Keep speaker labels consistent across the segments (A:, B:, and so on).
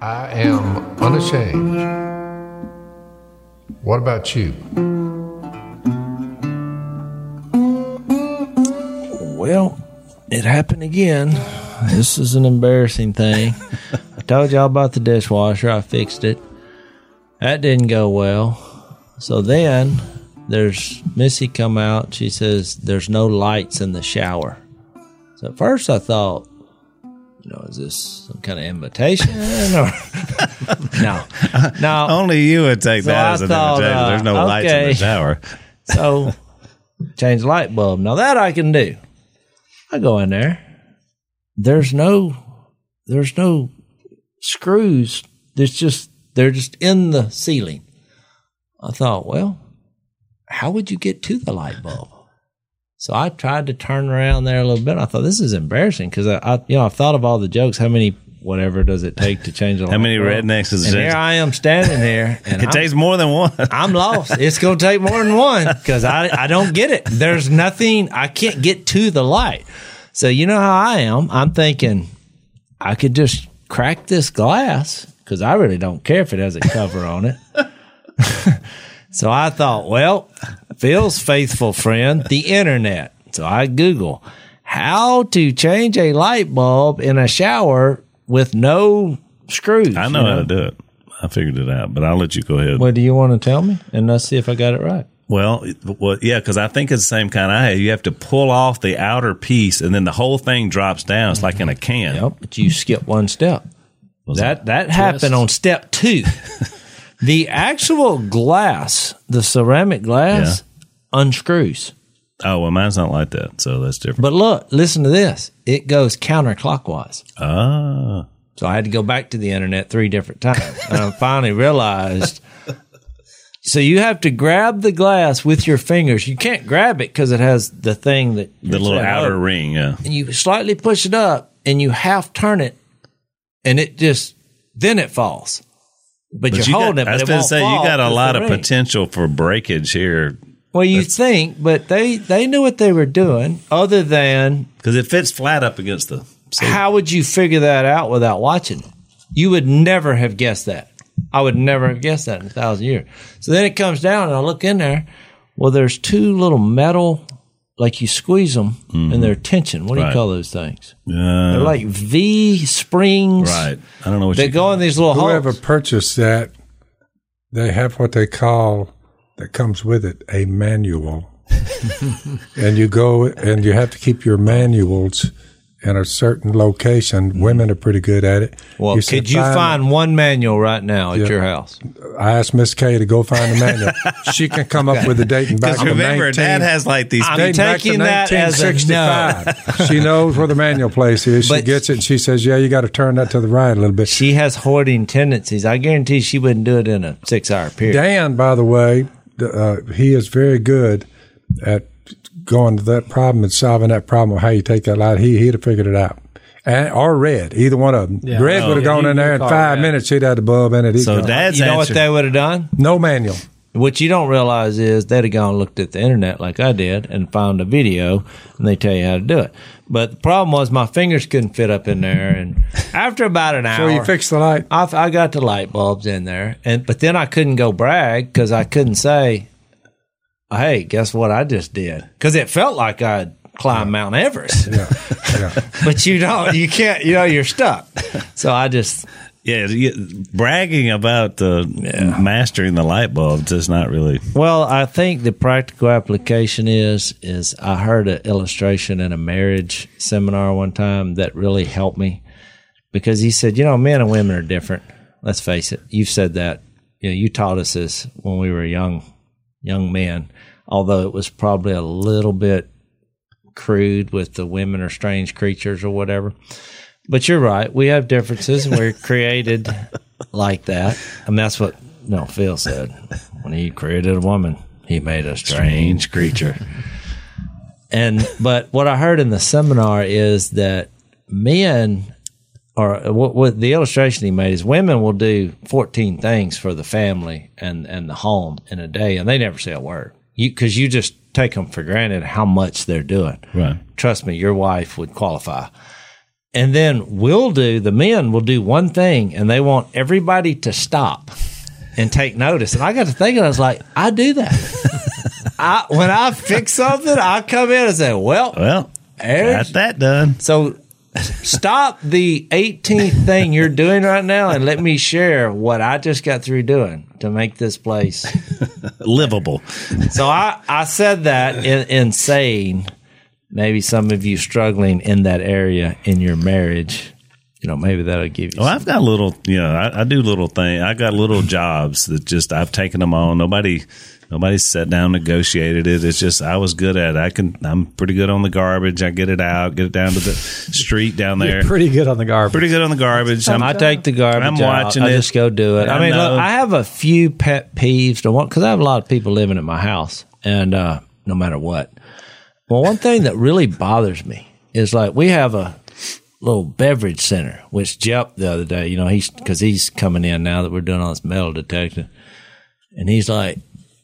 A: I am unashamed. What about you?
B: Well, it happened again. This is an embarrassing thing. I told y'all about the dishwasher. I fixed it. That didn't go well. So then there's Missy come out. She says there's no lights in the shower. So at first I thought, you know, is this some kind of invitation or no? No.
C: Only you would take
B: So
C: that
B: I
C: as an
B: thought,
C: invitation.
B: uh,
C: There's no lights in the shower.
B: So change the light bulb. Now that I can do. I go in there. There's no there's no screws. There's just they're just in the ceiling. I thought, well, how would you get to the light bulb? So I tried to turn around there a little bit. I thought this is embarrassing because I, I, you know, I've thought of all the jokes. How many, whatever, does it take to change a light
C: How many
B: bulb?
C: rednecks does it
B: And here I am standing here, and
C: It
B: I'm-
C: takes more than one.
B: I'm lost. It's going to take more than one because I, I don't get it. There's nothing, I can't get to the light. So, you know how I am. I'm thinking I could just crack this glass because I really don't care if it has a cover on it. so I thought, well, Phil's faithful friend, the internet. So I Google how to change a light bulb in a shower with no screws.
C: I know
B: you
C: how to do it. I figured it out, but I'll let you go ahead.
B: What do you want to tell me? And let's see if I got it right.
C: Well, well, yeah, because I think it's the same kind I have. You have to pull off the outer piece, and then the whole thing drops down. It's like in a can.
B: Yep, but you skip one step.
C: Was
B: that that happened on step two. the actual glass, the ceramic glass, unscrews.
C: Oh, well, mine's not like that, so that's different.
B: But look, listen to this. It goes counterclockwise.
C: Ah,
B: So I had to go back to the internet three different times. and I finally realized. So you have to grab the glass with your fingers. You can't grab it because it has the thing that
C: the little outer ring. Yeah,
B: and you slightly push it up and you half turn it and it just then it falls. But,
C: but
B: you're
C: you
B: holding
C: got,
B: it.
C: I was going to say you got a lot of potential for breakage here
B: Well, you think, but they they knew what they were doing. Other than
C: because it fits flat up against the.
B: How would you figure that out without watching? You would never have guessed that. I would never have guessed that in a thousand years. So then it comes down, and I look in there. Well, there's two little metal, like you squeeze them, and they're tension. What do you call those things?
C: uh,
B: They're like V springs.
C: right. I don't know what
B: They
C: you
B: go in these little
A: Whoever
B: holes.
A: purchased that, they have what they call that comes with it a manual, and you go and you have to keep your manuals in a certain location. Women are pretty good at it.
B: Well,
A: said
B: could you find one manual right now at
A: Yeah.
B: your house?
A: I asked Miss Kay to go find the manual. she can come up with the dating back
C: Because
A: to
C: remember,
A: 19,
C: Dad has like these.
B: I'm
A: dating back to
B: taking that as a no.
A: she knows where the manual place is. She
B: But-
A: gets it and she says, "Yeah, you got to turn that to the right a little bit."
B: She has hoarding tendencies. I guarantee she wouldn't do it in a six-hour period.
A: Dan, by the way, uh, he is very good at going to that problem and solving that problem. How you take that light, he he'd have figured it out. And, or Red, either one of them.
D: Yeah.
A: Red
D: Oh,
A: would have
D: yeah,
A: gone in there in five minutes. He'd have the bulb in it. He'd
C: So
A: go.
C: Dad's
B: you know what they would have done?
A: no manual.
B: What you don't realize is they'd have gone and looked at the internet like I did and found a video, and they tell you how to do it. But the problem was my fingers couldn't fit up in there, and after about an hour, So
A: you fixed the light.
B: I, I got the light bulbs in there, and but then I couldn't go brag because I couldn't say, "Hey, guess what I just did?" Because it felt like I'd climbed Mount Everest.
A: Yeah, yeah.
B: but you don't, you can't, you know, you're stuck. So I just,
C: Yeah, bragging about uh, mastering the light bulb does not really.
B: well, I think the practical application is, is I heard an illustration in a marriage seminar one time that really helped me because he said, you know, men and women are different. Let's face it. You've said that. You know, you taught us this when we were young, young men, although it was probably a little bit crude with the women are strange creatures or whatever. But you're right. We have differences and we're created like that. I mean, that's what no Phil said when he created a woman. He made a strange creature. And but what I heard in the seminar is that men or what, what the illustration he made is women will do 14 things for the family and, and the home in a day and they never say a word. You, cause you just take them for granted how much they're doing.
C: Right.
B: Trust me, your wife would qualify. And then we'll do, the men will do one thing and they want everybody to stop and take notice. And I got to thinking, I was like, I do that. I, when I fix something, I come in and say, well,
C: Well,
B: there's-
C: got that done.
B: so stop the 18th thing you're doing right now and let me share what I just got through doing to make this place.
C: Livable.
B: So I, I said that in, in saying maybe some of you struggling in that area in your marriage, you know, maybe that'll give you.
C: Well, I've got little, you know, I, I do little things. I got little jobs that just I've taken them on. Nobody, nobody sat down negotiated it. It's just I was good at. it. I can. I'm pretty good on the garbage. I get it out, get it down to the street down there.
D: Pretty good on the garbage.
C: Pretty good on the garbage. I'm,
B: I take the garbage
C: I'm
B: out.
C: watching
B: I just go do it. I,
C: I
B: mean,
C: know.
B: look, I have a few pet peeves to want because I have a lot of people living at my house, and uh, no matter what. Well, one thing that really bothers me is like we have a little beverage center, which Jep the other day, you know, he's because he's coming in now that we're doing all this metal detecting, and he's like,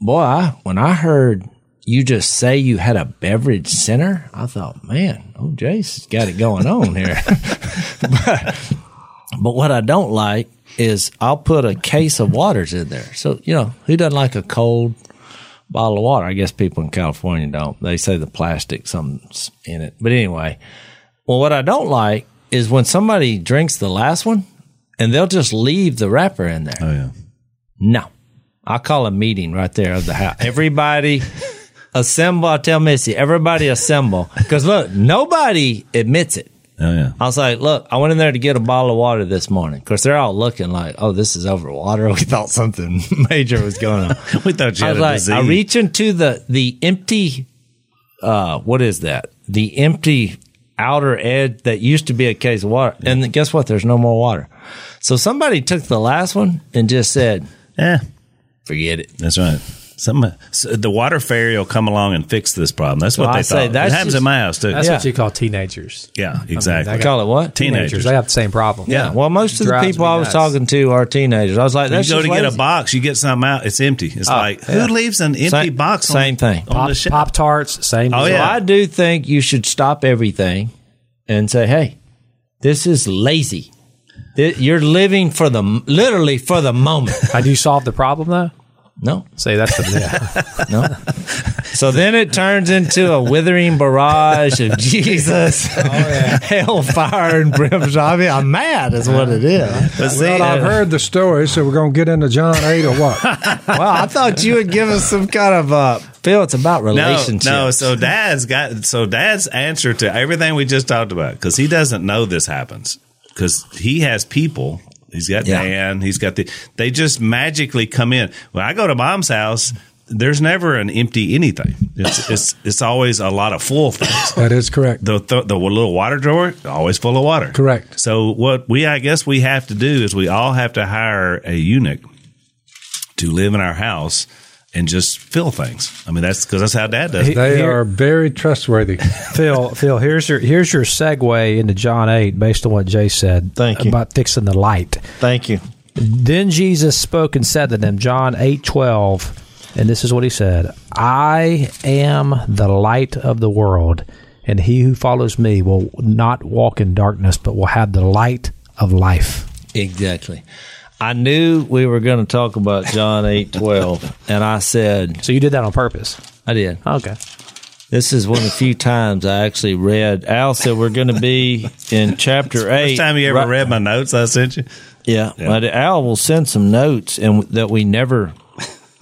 B: "Boy, I, when I heard." You just say you had a beverage center. I thought, man, oh, Jace got it going on here. but, but what I don't like is I'll put a case of waters in there. So, you know, who doesn't like a cold bottle of water? I guess people in California don't. They say the plastic, something's in it. But anyway, well, what I don't like is when somebody drinks the last one and they'll just leave the wrapper in there.
C: Oh yeah.
B: No. I call a meeting right there of the house. Everybody assemble. I tell Missy, everybody assemble. Because look, nobody admits it.
C: Oh yeah.
B: I was like, look, I went in there to get a bottle of water this morning. Of course, they're all looking like, oh, this is over water. We thought something major was going on.
C: We thought you
B: I
C: had
B: was
C: a
B: like,
C: disease.
B: I reach into the, the empty, uh, what is that? The empty outer edge that used to be a case of water. And guess what? There's no more water. So somebody took the last one and just said,
C: yeah,
B: forget it.
C: that's right. Some uh, so the water fairy will come along and fix this problem. That's what
B: I
C: they
B: say
C: thought.
B: that's
C: it happens
B: just-
C: at my house too.
D: That's
B: Yeah.
D: what you call teenagers.
C: yeah, exactly.
D: I got-
B: Call it what?
C: Teenagers.
D: They have the same problem.
C: Yeah.
B: Well, most of the people I was
D: nuts.
B: talking to are teenagers. I was like,
C: you go
B: just
C: to get a box, you get something out, it's empty. It's oh, like
B: yeah.
C: who leaves an empty
B: Same-
C: box? On,
B: same thing.
C: on
D: Pop,
C: the shelf?
D: Pop Tarts, same.
C: Oh,
D: deal.
C: yeah.
B: I do think you should stop everything and say, "Hey, this is lazy. Th- You're living for the literally for the moment."
D: How do you solve the problem though?
B: No,
D: Say that's the yeah.
B: no. So then it turns into a withering barrage of Jesus, hellfire, and brimstone. I mean, I'm mad, is what it is.
C: But see,
A: Well, I've heard the story, so we're going to get into John 8 or what?
B: Well, I thought you would give us some kind of uh, Phil. It's about
C: no, no. So dad's got so dad's answer to everything we just talked about because he doesn't know this happens because he has people. He's got
B: Yeah.
C: Dan. He's got the. They just magically come in. When I go to mom's house, there's never an empty anything. It's it's it's always a lot of full things.
A: That is correct.
C: The, the the little water drawer always full of water.
A: Correct.
C: So what we I guess we have to do is we all have to hire a eunuch to live in our house and just fill things. I mean that's because that's how Dad does it.
A: They
D: Here-
A: are very trustworthy.
D: Phil, Phil, here's your here's your segue into John eight, based on what Jay said.
B: Thank you.
D: about fixing the light.
B: Thank you.
D: Then Jesus spoke and said to them, John eight twelve, and this is what he said: I am the light of the world, and he who follows me will not walk in darkness, but will have the light of life.
B: Exactly. I knew we were going to talk about John eight twelve, and I said
D: So you did that on purpose.
B: I did.
D: Okay.
B: This is one of the few times I actually read. Al said we're going to be in chapter eight.
C: First time you ever
B: Right-
C: read my notes I sent you?
B: Yeah, but Al will send some notes and that we never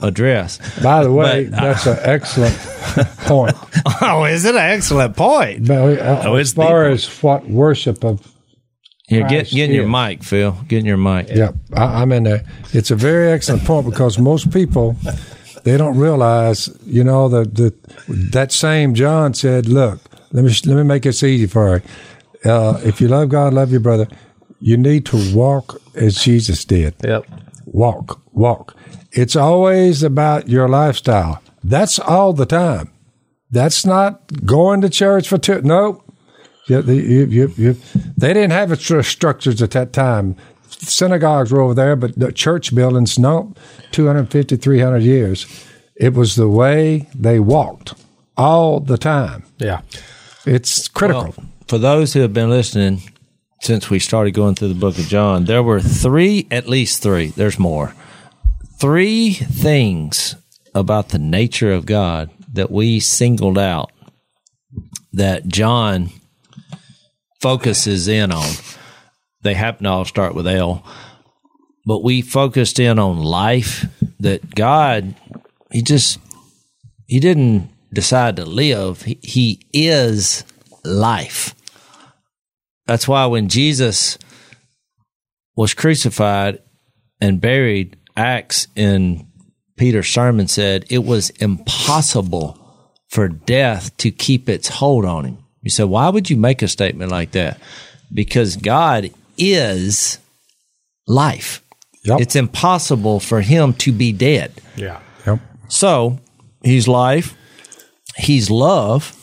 B: address.
A: By the way,
B: But, uh,
A: that's an excellent point.
B: oh, is it an excellent point?
A: But, uh,
C: Oh, it's
A: as far as what worship of,
B: Here, get
A: Christ
B: get in your mic, Phil. Get in your mic.
A: yeah, I, I'm in there. It's a very excellent point because most people, they don't realize, you know, that the, that same John said, look, let me, let me make this easy for you. Uh, if you love God, love your brother, you need to walk as Jesus did.
D: Yep.
A: walk, walk. It's always about your lifestyle. That's all the time. That's not going to church for two. No, you, you, you, you, they didn't have stru- structures at that time. Synagogues were over there, but the church buildings, no, 250, 300 years. It was the way they walked all the time.
D: Yeah.
A: It's critical.
B: Well, for those who have been listening, since we started going through the book of John, there were three, at least three, there's more, three things about the nature of God that we singled out that John focuses in on. They happen to all start with L, but we focused in on life that God, He just, He didn't decide to live. He, he is life. That's why when Jesus was crucified and buried, Acts in Peter's sermon said it was impossible for death to keep its hold on him. You said, why would you make a statement like that? Because God is life.
A: Yep.
B: It's impossible for him to be dead.
D: Yeah.
A: Yep.
B: So he's life. He's love.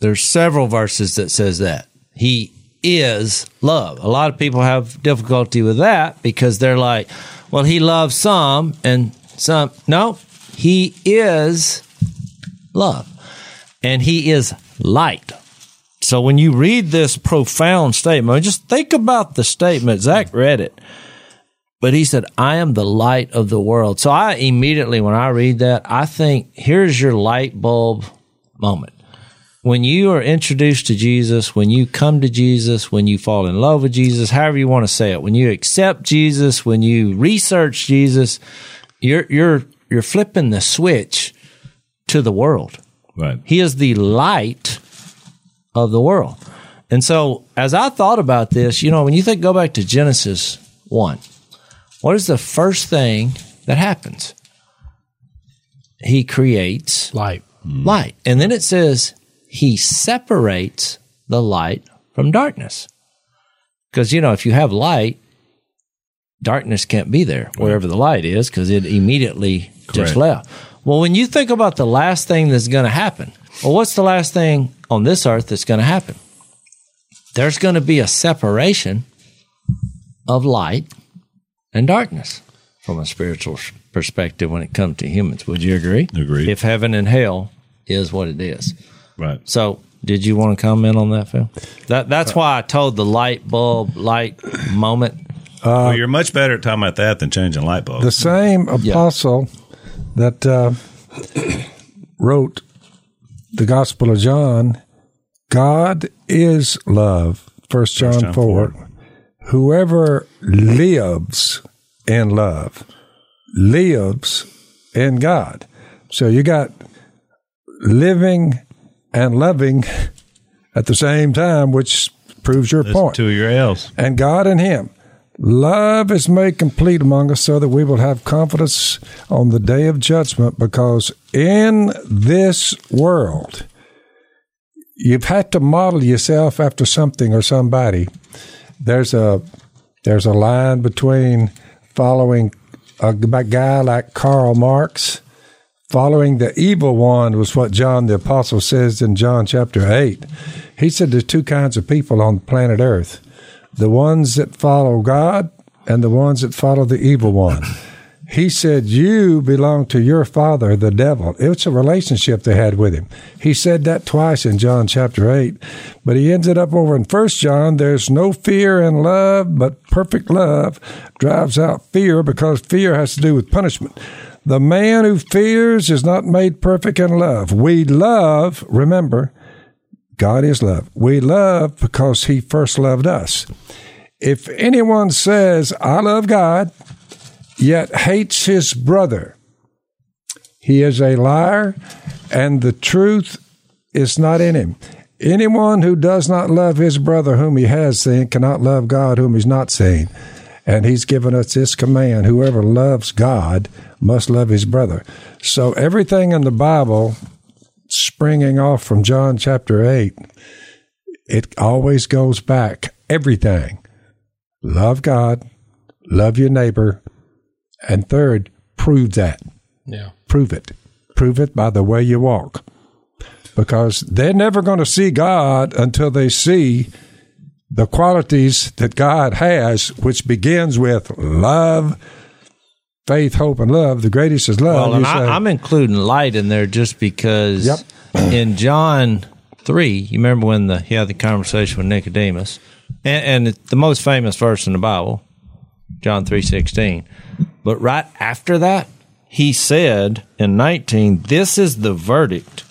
B: There's several verses that says that. He is love. A lot of people have difficulty with that because they're like, well, he loves some and some. No, he is love. And he is light. So when you read this profound statement, just think about the statement. Zach hmm. read it. But he said, I am the light of the world. So I immediately, when I read that, I think, here's your light bulb moment. When you are introduced to Jesus, when you come to Jesus, when you fall in love with Jesus, however you want to say it, when you accept Jesus, when you research Jesus, you're, you're, you're flipping the switch to the world.
C: Right.
B: He is the light of the world. And so, as I thought about this, you know, when you think, go back to Genesis 1, what is the first thing that happens? He creates
D: Light. Hmm.
B: light. And then it says he separates the light from darkness. Because, you know, if you have light, darkness can't be there wherever the light is because it immediately just
C: Correct.
B: left. Well, when you think about the last thing that's going to happen, well, what's the last thing on this earth that's going to happen? There's going to be a separation of light and darkness from a spiritual perspective when it comes to humans. Would you agree?
C: Agreed.
B: If heaven and hell is what it is.
C: Right.
B: So, did you want to comment on that, Phil? That that's why I told the light bulb light moment.
C: well, you're much better at talking about that than changing light bulbs.
A: The same apostle that uh, wrote the Gospel of John, God is love. First John,
C: John
A: 4.
C: 4.
A: Whoever lives in love lives in God. So you got living and loving at the same time, which proves your
C: That's
A: point
C: two of your L's.
A: and God and Him. Love is made complete among us so that we will have confidence on the day of judgment because in this world, you've had to model yourself after something or somebody. There's a there's a line between following a guy like Karl Marx, following the evil one was what John the apostle says in John chapter 8. He said there's two kinds of people on planet Earth the ones that follow God and the ones that follow the evil one. He said, You belong to your father, the devil. It's a relationship they had with him. He said that twice in John chapter 8. But he ends it up over in First John. There's no fear in love, but perfect love drives out fear because fear has to do with punishment. The man who fears is not made perfect in love. We love, remember, God is love. We love because he first loved us. If anyone says, I love God, yet hates his brother, he is a liar and the truth is not in him. Anyone who does not love his brother whom he has seen cannot love God whom he's not seen. And he's given us this command whoever loves God must love his brother. So everything in the Bible springing off from John chapter 8, it always goes back. Everything. Love God, love your neighbor, and third, prove that.
D: Yeah.
A: Prove it. Prove it by the way you walk. Because they're never going to see God until they see the qualities that God has, which begins with love, faith, hope, and love. The greatest is love.
B: Well, and I, I'm including light in there just because
A: Yep.
B: in John three, you remember when the he had the conversation with Nicodemus, and, and the most famous verse in the Bible, John three sixteen. But right after that, he said in nineteen, "This is the verdict: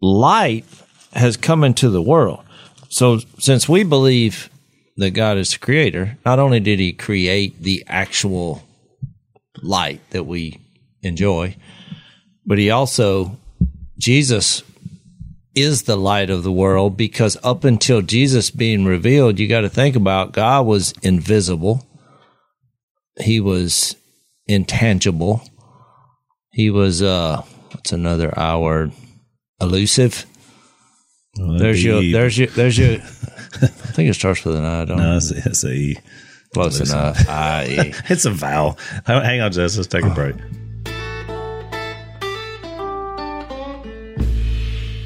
B: light has come into the world." So, since we believe that God is the creator, not only did He create the actual light that we enjoy, but He also Jesus is the light of the world because up until Jesus being revealed, you got to think about God was invisible. He was intangible. He was uh what's another I word? Elusive. there's your there's your there's your I think it starts with an I, don't
C: No,
B: know.
C: it's, it's a E.
B: Close enough. I E.
C: It's a vowel. Hang on, Jess. Let's take a break.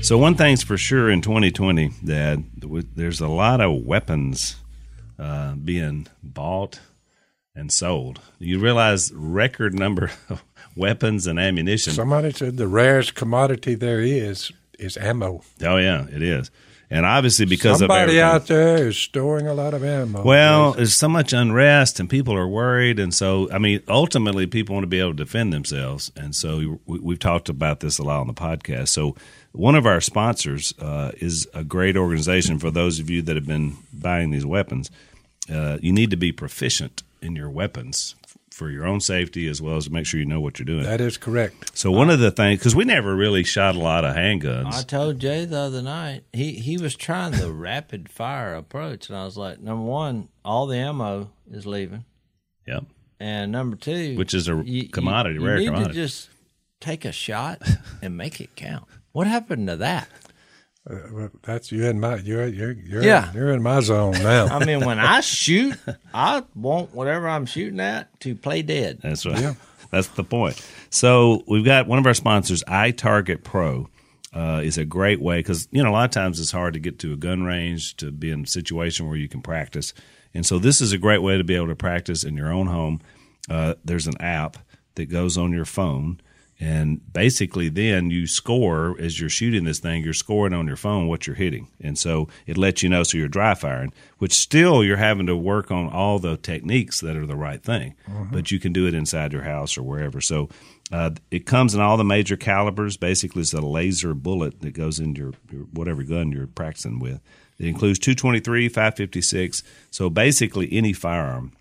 C: So one thing's for sure in 2020, Dad, there's a lot of weapons uh, being bought and sold. You realize record number of weapons and ammunition.
A: Somebody said the rarest commodity there is is ammo.
C: oh yeah, it is, and obviously because
A: Somebody
C: of
A: out there is storing a lot of ammo.
C: Well, there's so much unrest and people are worried. And so, I mean, ultimately, people want to be able to defend themselves. And so, we, we've talked about this a lot on the podcast. So, one of our sponsors uh, is a great organization for those of you that have been buying these weapons. Uh, you need to be proficient in your weapons for your own safety as well as to make sure you know what you're doing.
A: that is correct.
C: so, one of the things, because we never really shot a lot of handguns.
B: I told Jay the other night he he was trying the rapid fire approach, and I was like, number one, all the ammo is leaving,
C: Yep.
B: and number two,
C: Which is a
B: you-
C: commodity,
B: you, you
C: rare
B: need
C: commodity.
B: to just take a shot and make it count. What happened to that?
A: Uh, well, that's you in my you're you're you're,
B: Yeah.
A: you're in my zone now.
B: I mean, when I shoot, I want whatever I'm shooting at to play dead.
C: That's right. That's the point. So we've got one of our sponsors, iTarget Pro, uh, is a great way because you know a lot of times it's hard to get to a gun range to be in a situation where you can practice, and so this is a great way to be able to practice in your own home. Uh, there's an app that goes on your phone. And basically, then you score as you're shooting this thing. You're scoring on your phone what you're hitting, and so it lets you know. So you're dry firing, which still you're having to work on all the techniques that are the right thing, but you can do it inside your house or wherever. So uh, it comes in all the major calibers. Basically, it's a laser bullet that goes into your, your whatever gun you're practicing with. It includes 223, 556. So basically, any firearm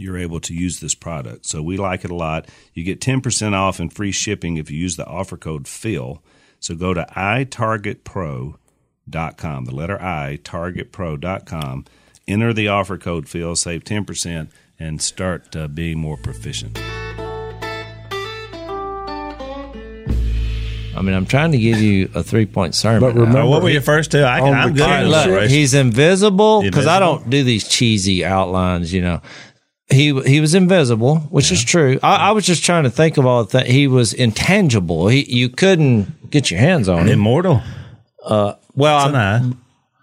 C: you're able to use this product. So we like it a lot. You get 10% off and free shipping if you use the offer code PHIL. So go to itargetpro.com, the letter I, targetpro.com. Enter the offer code PHIL, save 10%, and start uh, being more proficient.
B: I mean, I'm trying to give you a three point sermon.
A: But remember-
C: what were your first two? I,
A: On
C: I'm
A: the
C: good
B: All right, look, he's invisible because I don't do these cheesy outlines. You know, he he was invisible, which is true. I, I was just trying to think of all the things. He was intangible. He you couldn't get your hands on him.
C: Immortal.
B: Uh, well,
C: An
B: I'm,
C: eye.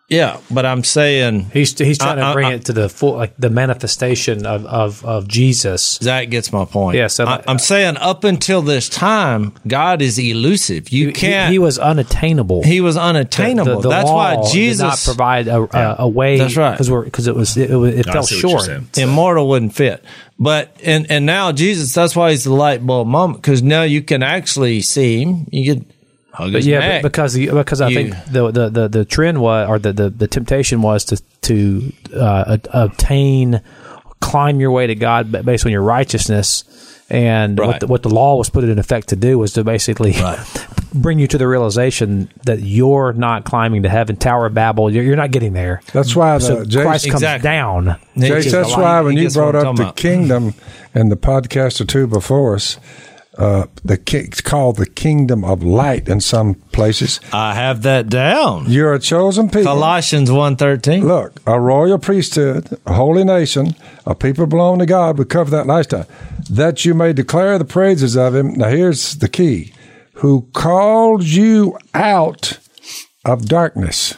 B: Yeah, but I'm saying
D: He's he's trying
B: I-
D: to bring
B: I-
D: it to the full like the manifestation of of, of Jesus.
B: that gets my point.
D: Yeah, so
B: I, I'm saying up until this time, God is elusive. You
D: He,
B: can't.
D: he was unattainable.
B: he was unattainable.
D: The- the
B: That's
D: law
B: why
D: did not
B: Jesus
D: provide a, a, a way.
B: That's right.
D: because because it was it, was, it fell
C: see what you're
D: short.
C: saying.
B: immortal wouldn't fit. But and and now Jesus, that's why he's the light bulb moment because now you can actually see him. You can hug
D: But
B: his
D: yeah,
B: neck.
D: but because the, because I
B: You-
D: think the, the, the, the trend was or the, the, the temptation was to to uh, a- obtain climb your way to God ba- based on your righteousness. And
B: Right.
D: what, the, what the law was put in effect to do was to basically bring you to the realization that you're not climbing to heaven, Tower of Babel. You're, you're not getting there.
A: That's why the
D: So
A: Jace,
D: Christ comes
B: Exactly.
D: down.
A: Jace, that's why when you brought up the
B: about.
A: kingdom and the podcast or two before us, uh, the it's called the kingdom of light in some places.
B: I have that down.
A: You're a chosen people.
B: Colossians 1.13.
A: Look, a royal priesthood, a holy nation, a people belong to God. We cover that last time. That you may declare the praises of him. Now, here's the key who called you out of darkness.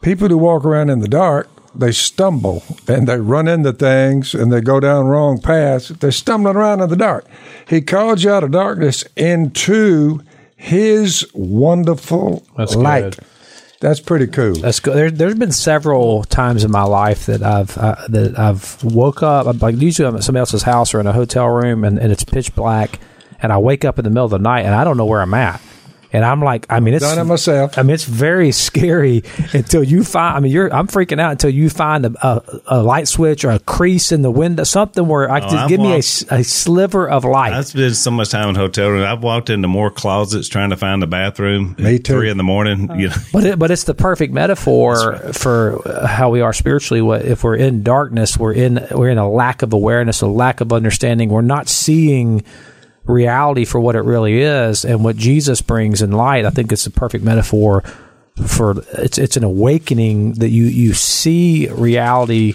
A: People who walk around in the dark, they stumble and they run into things and they go down wrong paths. They're stumbling around in the dark. He called you out of darkness into his wonderful
D: That's
A: light.
D: good.
A: That's pretty cool.
D: That's good. There, there's been several times in my life that I've uh, that I've woke up. I'm like usually I'm at somebody else's house or in a hotel room, and, and it's pitch black, and I wake up in the middle of the night, and I don't know where I'm at. And I'm like, I mean, it's
A: Done it myself.
D: I mean, it's very scary until you find. I mean, you're. I'm freaking out until you find a, a, a light switch or a crease in the window, something where I just
C: I've
D: give me a,
C: walked-
D: s- a sliver of light.
C: I've spent so much time in hotel rooms. I've walked into more closets trying to find the bathroom.
A: Me
C: at
A: too.
C: Three in the morning. You know,
D: But it, but it's the perfect metaphor for uh, how we are spiritually. What if we're in darkness? We're in we're in a lack of awareness, a lack of understanding. We're not seeing reality for what it really is, and what Jesus brings in light. I think it's the perfect metaphor for it's it's an awakening that you you see reality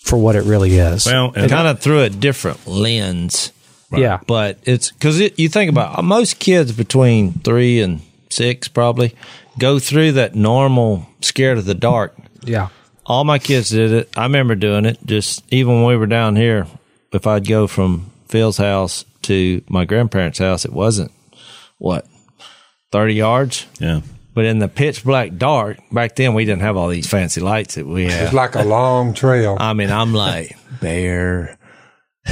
D: for what it really is.
C: well, and
B: kind of through a different lens.
D: yeah,
B: But it's because it, you think about most kids between three and six probably go through that normal scared of the dark.
D: yeah,
B: All my kids did it. I remember doing it. Just even when we were down here, if I'd go from Phil's house to my grandparents' house, it wasn't what thirty yards.
C: yeah.
B: But in the pitch black dark, back then we didn't have all these fancy lights that we
A: It's like a long trail.
B: I mean, I'm like bear,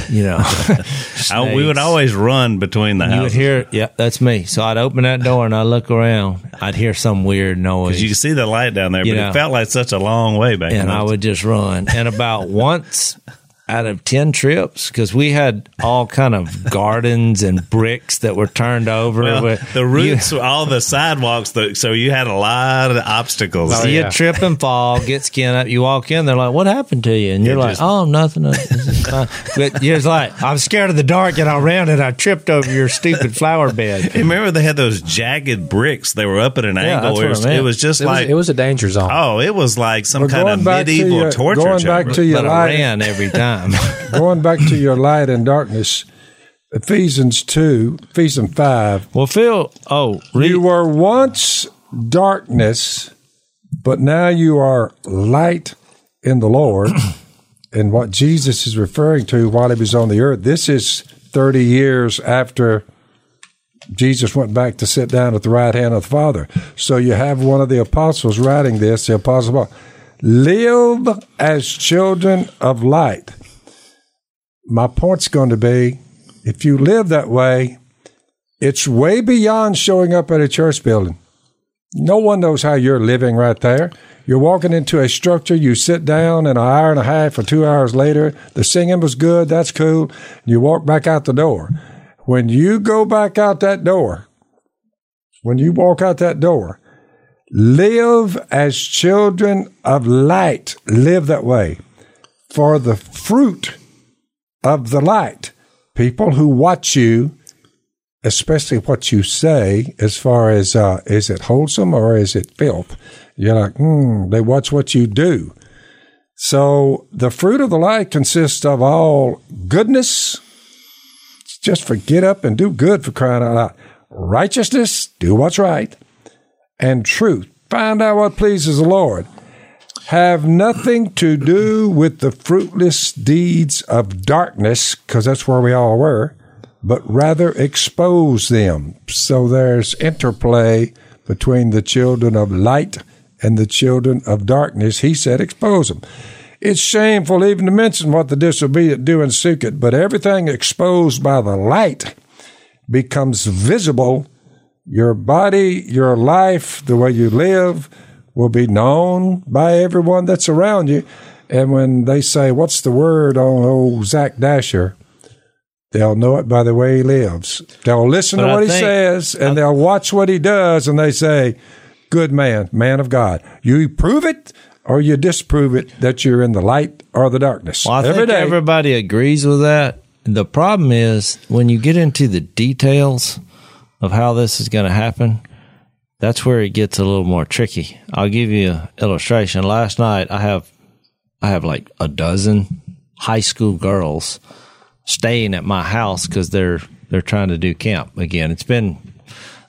B: you know.
C: I, we would always run between the
B: You would
C: houses.
B: hear, yeah, that's me. So I'd open that door and I'd look around. I'd hear some weird noise.
C: because you could see the light down there,
B: You
C: but
B: know.
C: it felt like such a long way back. in
B: and I would just run. And about once out of 10 trips, because we had all kind of gardens and bricks that were turned over.
C: Well,
B: with-
C: the roots, all the sidewalks, the, so you had a lot of obstacles.
B: Oh, you,
D: Oh, yeah.
B: trip and fall, get skin up. You walk in, they're like, "What happened to you?" And you're
C: It
B: like,
C: just-
B: "Oh, nothing. This is fine." But you're just like, "I'm scared of the dark," and I ran and I tripped over your stupid flower bed.
C: Hey, remember they had those jagged bricks? They were up at an
B: Yeah,
C: angle.
B: that's
C: It was,
B: I meant.
C: it was just
D: it was,
C: like
D: it was a danger zone.
C: oh, it was like some
A: But
C: kind of
A: going to
C: medieval
A: your-
C: torture
A: going back
C: chamber.
A: to your
B: But I ran every time.
A: going back to your light and darkness, Ephesians two, Ephesians five.
B: well, Phil, oh, read,
A: You were once darkness, but now you are light in the Lord. and what Jesus is referring to while he was on the earth, this is 30 years after Jesus went back to sit down at the right hand of the Father. So you have one of the apostles writing this, the apostle Paul. Live as children of light. My point's going to be if you live that way, it's way beyond showing up at a church building. No one knows how you're living right there. You're walking into a structure, you sit down, and an hour and a half or two hours later, the singing was good, that's cool. You walk back out the door. When you go back out that door, when you walk out that door, live as children of light. Live that way. For the fruit of the light, people who watch you especially what you say as far as uh, is it wholesome or is it filth? You're like, hmm, they watch what you do. So the fruit of the light consists of all goodness, just for get up and do good for crying out loud. Righteousness, do what's right, and truth, find out what pleases the Lord. Have nothing to do with the fruitless deeds of darkness, because that's where we all were but rather expose them. So there's interplay between the children of light and the children of darkness. He said, expose them. It's shameful even to mention what the disobedient do in secret, but everything exposed by the light becomes visible. Your body, your life, the way you live will be known by everyone that's around you. And when they say, What's the word on old Zach Dasher? They'll know it by the way he lives. They'll listen
B: But
A: to
B: I
A: what he says and they'll watch what he does and they say, Good man, man of God. You prove it or you disprove it that you're in the light or the darkness.
B: Well, I
A: Every
B: think
A: day.
B: everybody agrees with that. The problem is when you get into the details of how this is going to happen, that's where it gets a little more tricky. I'll give you an illustration. Last night, I have I have like a dozen high school girls staying at my house because they're they're trying to do camp again. It's been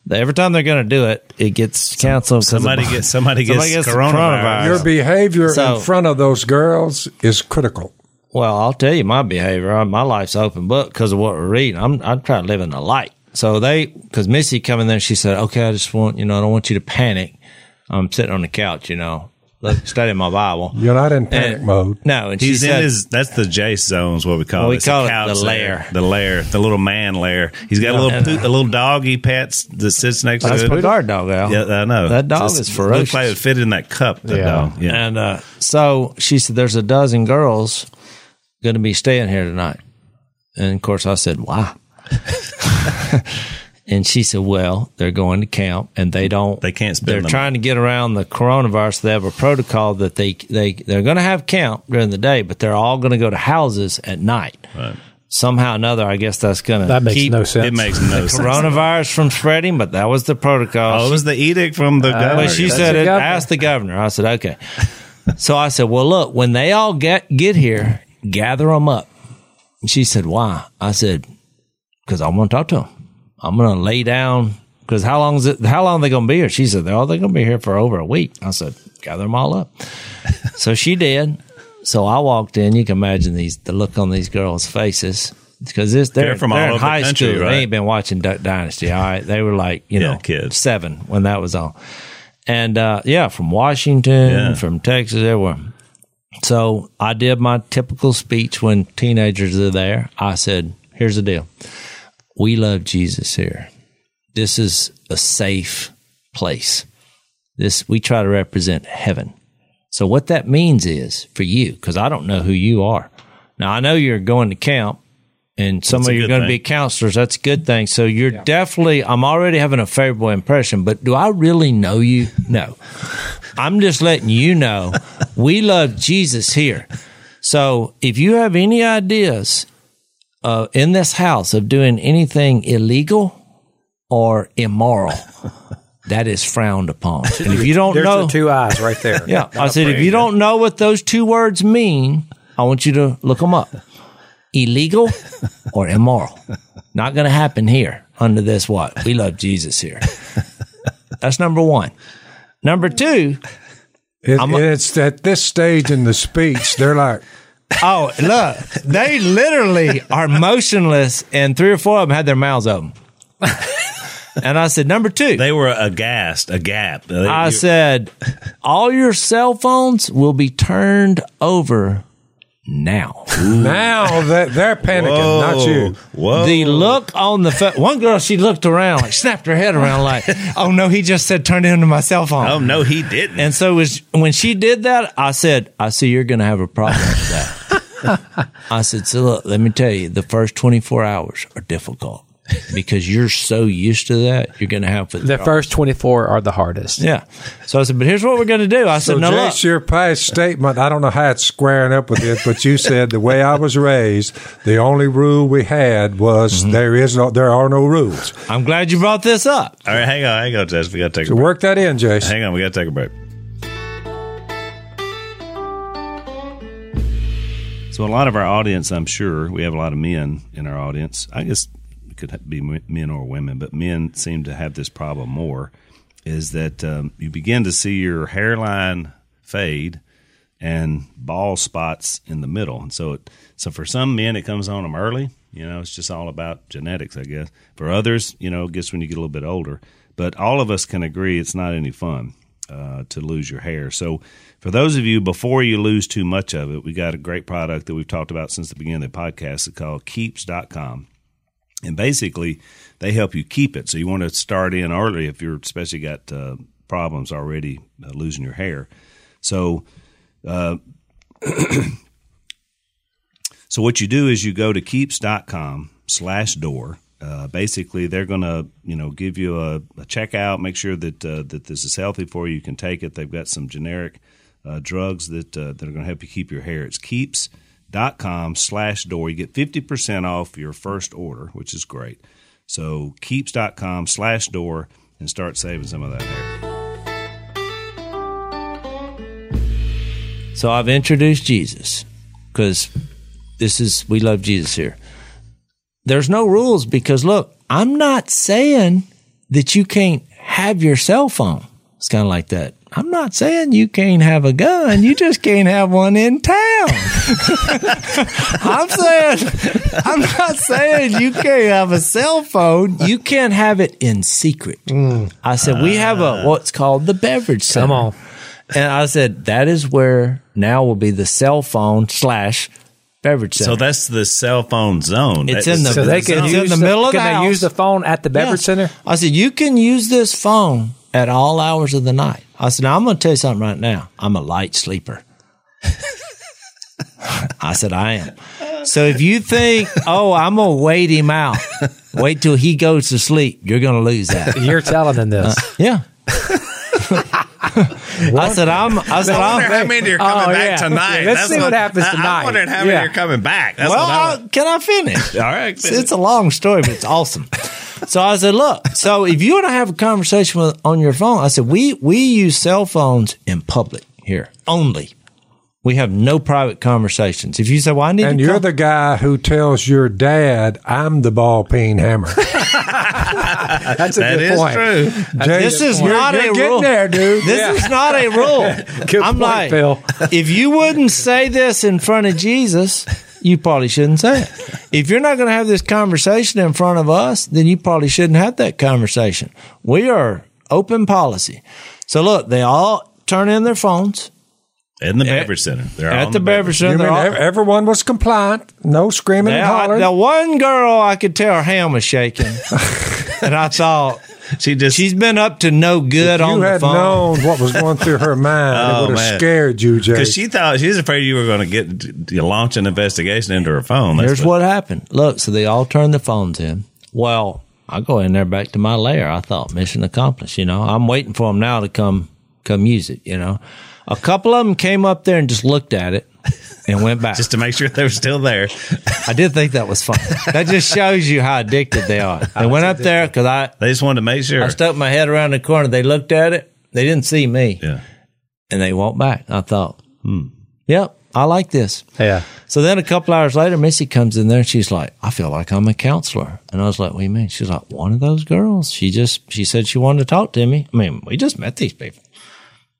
B: every time they're going to do it, it gets canceled. 'cause
C: Somebody
B: of-
C: gets somebody gets,
B: Somebody gets
C: coronavirus.
B: coronavirus.
A: Your behavior
B: So-
A: in front of those girls is critical.
B: Well, I'll tell you my behavior. My life's open book because of what we're reading. I'm I'm trying to live in the light. So they, because Missy come in there, she said, "Okay, I just want you know, I don't want you to panic. I'm sitting on the couch, you know, look, studying my Bible.
A: You're not in panic
B: And-
A: mode.
B: No, and
C: He's
B: she
C: in his. That's the J zone is what we call
B: Well,
C: it.
B: we
C: It's
B: call it the
C: there.
B: lair.
C: The lair, the little man lair. He's got a little
B: And,
C: poo- a little dog he pets that sits next
B: "That's
C: to
B: my
C: it.
B: guard dog, Al."
C: Yeah, I know.
B: That dog
C: Just
B: is
C: Looks like
B: ferocious.
C: it fit in that cup. That
D: Yeah.
C: dog. Yeah.
B: And uh, so she said, "There's a dozen girls going to be staying here tonight." And of course, I said, "Why?" and she said, "Well, they're going to camp, and they don't.
C: They can't spend
B: They're
C: them.
B: trying to get around the coronavirus. They have a protocol that they they they're going to have camp during the day, but they're all going to go to houses at night.
C: Right.
B: Somehow or another, I guess that's going to
D: That makes
B: keep
D: no sense.
C: It makes no sense.
B: coronavirus from spreading. But that was the protocol.
C: Oh, it was the edict from the uh, governor.
B: But she
D: That's
B: said,
D: the
B: it,
D: governor.
B: ask the governor. I said, okay. so I said, well, look, when they all get, get here, gather them up. And she said, why? I said, because I want to talk to them. I'm going to lay down. Because how long is it? How long are they going to be here? She said, oh, they're going to be here for over a week. I said, gather them all up. so she did. So I walked in. You can imagine these the look on these girls' faces because this they're,
C: They're from
B: they're
C: all over the
B: high
C: country,
B: school.
C: right?
B: They ain't been watching Duck Dynasty. All right, they were like you
C: Yeah,
B: know
C: kids.
B: seven when that was on, and uh, yeah, from Washington,
C: Yeah.
B: from Texas, everywhere. So I did my typical speech when teenagers are there. I said, "Here's the deal: we love Jesus here. This is a safe place. This we try to represent heaven. So what that means is for you, because I don't know who you are. Now I know you're going to camp, and some
C: That's
B: of you are
C: good
B: going to be counselors. That's a good thing. So you're definitely. I'm already having a favorable impression, but do I really know you? No. I'm just letting you know we love Jesus here. So if you have any ideas uh, in this house of doing anything illegal or immoral, that is frowned upon. And if you don't
D: There's
B: know,
D: the two eyes right there.
B: yeah, I said if you don't know what those two words mean, I want you to look them up. Illegal or immoral. Not going to happen here under this what? We love Jesus here. That's number one. Number two,
A: It,
B: I'm a-
A: it's at this stage in the speech, they're like,
B: oh, look, they literally are motionless, and three or four of them had their mouths open. And I said, number two,
C: They were aghast, a gap. They-
B: I said, all your cell phones will be turned over now.
A: now that they're panicking, not you.
C: Whoa.
B: The look on the fa- one girl, she looked around, like snapped her head around, like, "Oh no, he just said turn it into my cell phone."
C: Oh no, he didn't.
B: And so it was when she did that, I said, "I see you're going to have a problem with that." I said, "So look, let me tell you, the first 24 hours are difficult because you're so used to that. You're going to have
D: The first 24 are the hardest.
B: Yeah. So I said, "But here's what we're going to do." I said,
A: So,
B: "No, look."
A: Your past statement, I don't know how it's squaring up with this, but you said the way I was raised, the only rule we had was
B: Mm-hmm.
A: there is no, there are no rules.
B: I'm glad you brought this up.
C: All right, hang on, hang on, Jess. We got to take a
A: So
C: break.
A: work that in, Jace.
C: Hang on, we got to take a break. So, a lot of our audience, I'm sure, we have a lot of men in our audience. I guess it could be men or women, but men seem to have this problem more. Is that um, you begin to see your hairline fade and bald spots in the middle, and so it, so for some men it comes on them early. You know, it's just all about genetics, I guess. For others, you know, it gets when you get a little bit older. But all of us can agree it's not any fun uh, to lose your hair. So, for those of you, before you lose too much of it, we got a great product that we've talked about since the beginning of the podcast. It's called Keeps.com. And basically, they help you keep it. So, you want to start in early if you're especially got uh, problems already uh, losing your hair. So, uh, so what you do is you go to keeps.com slash door. Uh, basically, they're going to you know give you a, a checkout, make sure that uh, that this is healthy for you. You can take it. They've got some generic uh, drugs that uh, that are going to help you keep your hair. It's keeps.com slash door. You get fifty percent off your first order, which is great. So keeps.com slash door and start saving some of that hair.
B: So I've introduced Jesus because this is, we love Jesus here. There's no rules because look, I'm not saying that you can't have your cell phone. It's kind of like that. I'm not saying you can't have a gun. You just can't have one in town. I'm saying, I'm not saying you can't have a cell phone. You can't have it in secret. Mm. I said, we have a, ah. what's called the beverage center.
D: Come on.
B: And I said, that is where now will be the cell phone slash beverage center.
C: So that's the cell phone zone.
B: It's
C: That-
B: in the-
D: So they can
B: It's
D: use
B: in the middle of
D: can
B: the
D: they use the phone at the beverage
B: Yeah.
D: center?
B: I said, you can use this phone at all hours of the night. I said, now I'm going to tell you something right now. I'm a light sleeper. I said, I am. So if you think, oh, I'm going to wait him out, wait till he goes to sleep, you're going to lose that.
D: You're telling them this.
B: Uh, yeah. I said, I'm, I said,
C: I wonder
B: I'm,
C: how many are coming
D: Oh,
C: back
D: yeah.
C: tonight.
D: Yeah, let's
C: That's
D: see what happens tonight.
C: I'm wondering how many
D: Yeah.
C: are coming back. That's
B: well,
C: what I
B: can I finish?
C: All right.
B: It's, it's a long story, but it's awesome. So I said, look, so if you want to have a conversation with, on your phone, I said, we, we use cell phones in public here only. We have no private conversations. If you say, well, I need
A: And
B: to
A: you're
B: come-
A: the guy who tells your dad, I'm the ball peen hammer.
D: That's a
C: That
D: good
C: is
D: point.
C: true.
B: this is
A: You're-
B: not
A: you're
B: a
A: getting
B: rule.
A: there, dude.
B: This
A: Yeah.
B: is not a rule.
D: Good
B: I'm
D: point,
B: like,
D: Phil.
B: if you wouldn't say this in front of Jesus, you probably shouldn't say it. If you're not going to have this conversation in front of us, then you probably shouldn't have that conversation. We are open policy. So look, they all turn in their phones
C: In the beverage center. They're
B: at
C: in
B: the beverage
A: You
B: center.
A: mean
B: all-
A: everyone was compliant, no screaming
B: they
A: and
B: all-
A: hollering.
B: the one girl I could tell her hand was shaking, and I thought
C: She just
B: she's been up to no good
A: If
B: on
A: you
B: the
A: had
B: phone.
A: known what was going through her mind,
C: Oh,
A: it would have
C: man.
A: scared you, Jay.
C: because she thought she was afraid you were going to get you launch an investigation into her phone. That's
B: Here's what happened. Look, so they all turned the phones in. Well, I go in there back to my lair. I thought mission accomplished. You know, I'm waiting for them now to come come use it. You know, a couple of them came up there and just looked at it and went back.
C: just to make sure they were still there.
B: I did think that was fun. That just shows you how addicted they are. They went up there because I
C: They just wanted to make sure.
B: I stuck my head around the corner. They looked at it. They didn't see me,
C: yeah.
B: and they walked back. I thought, hmm, yep, I like this.
D: Yeah.
B: So then a couple hours later, Missy comes in there and she's like, I feel like I'm a counselor. And I was like, what do you mean? She's like, one of those girls. She just, she said she wanted to talk to me. I mean, we just met these people.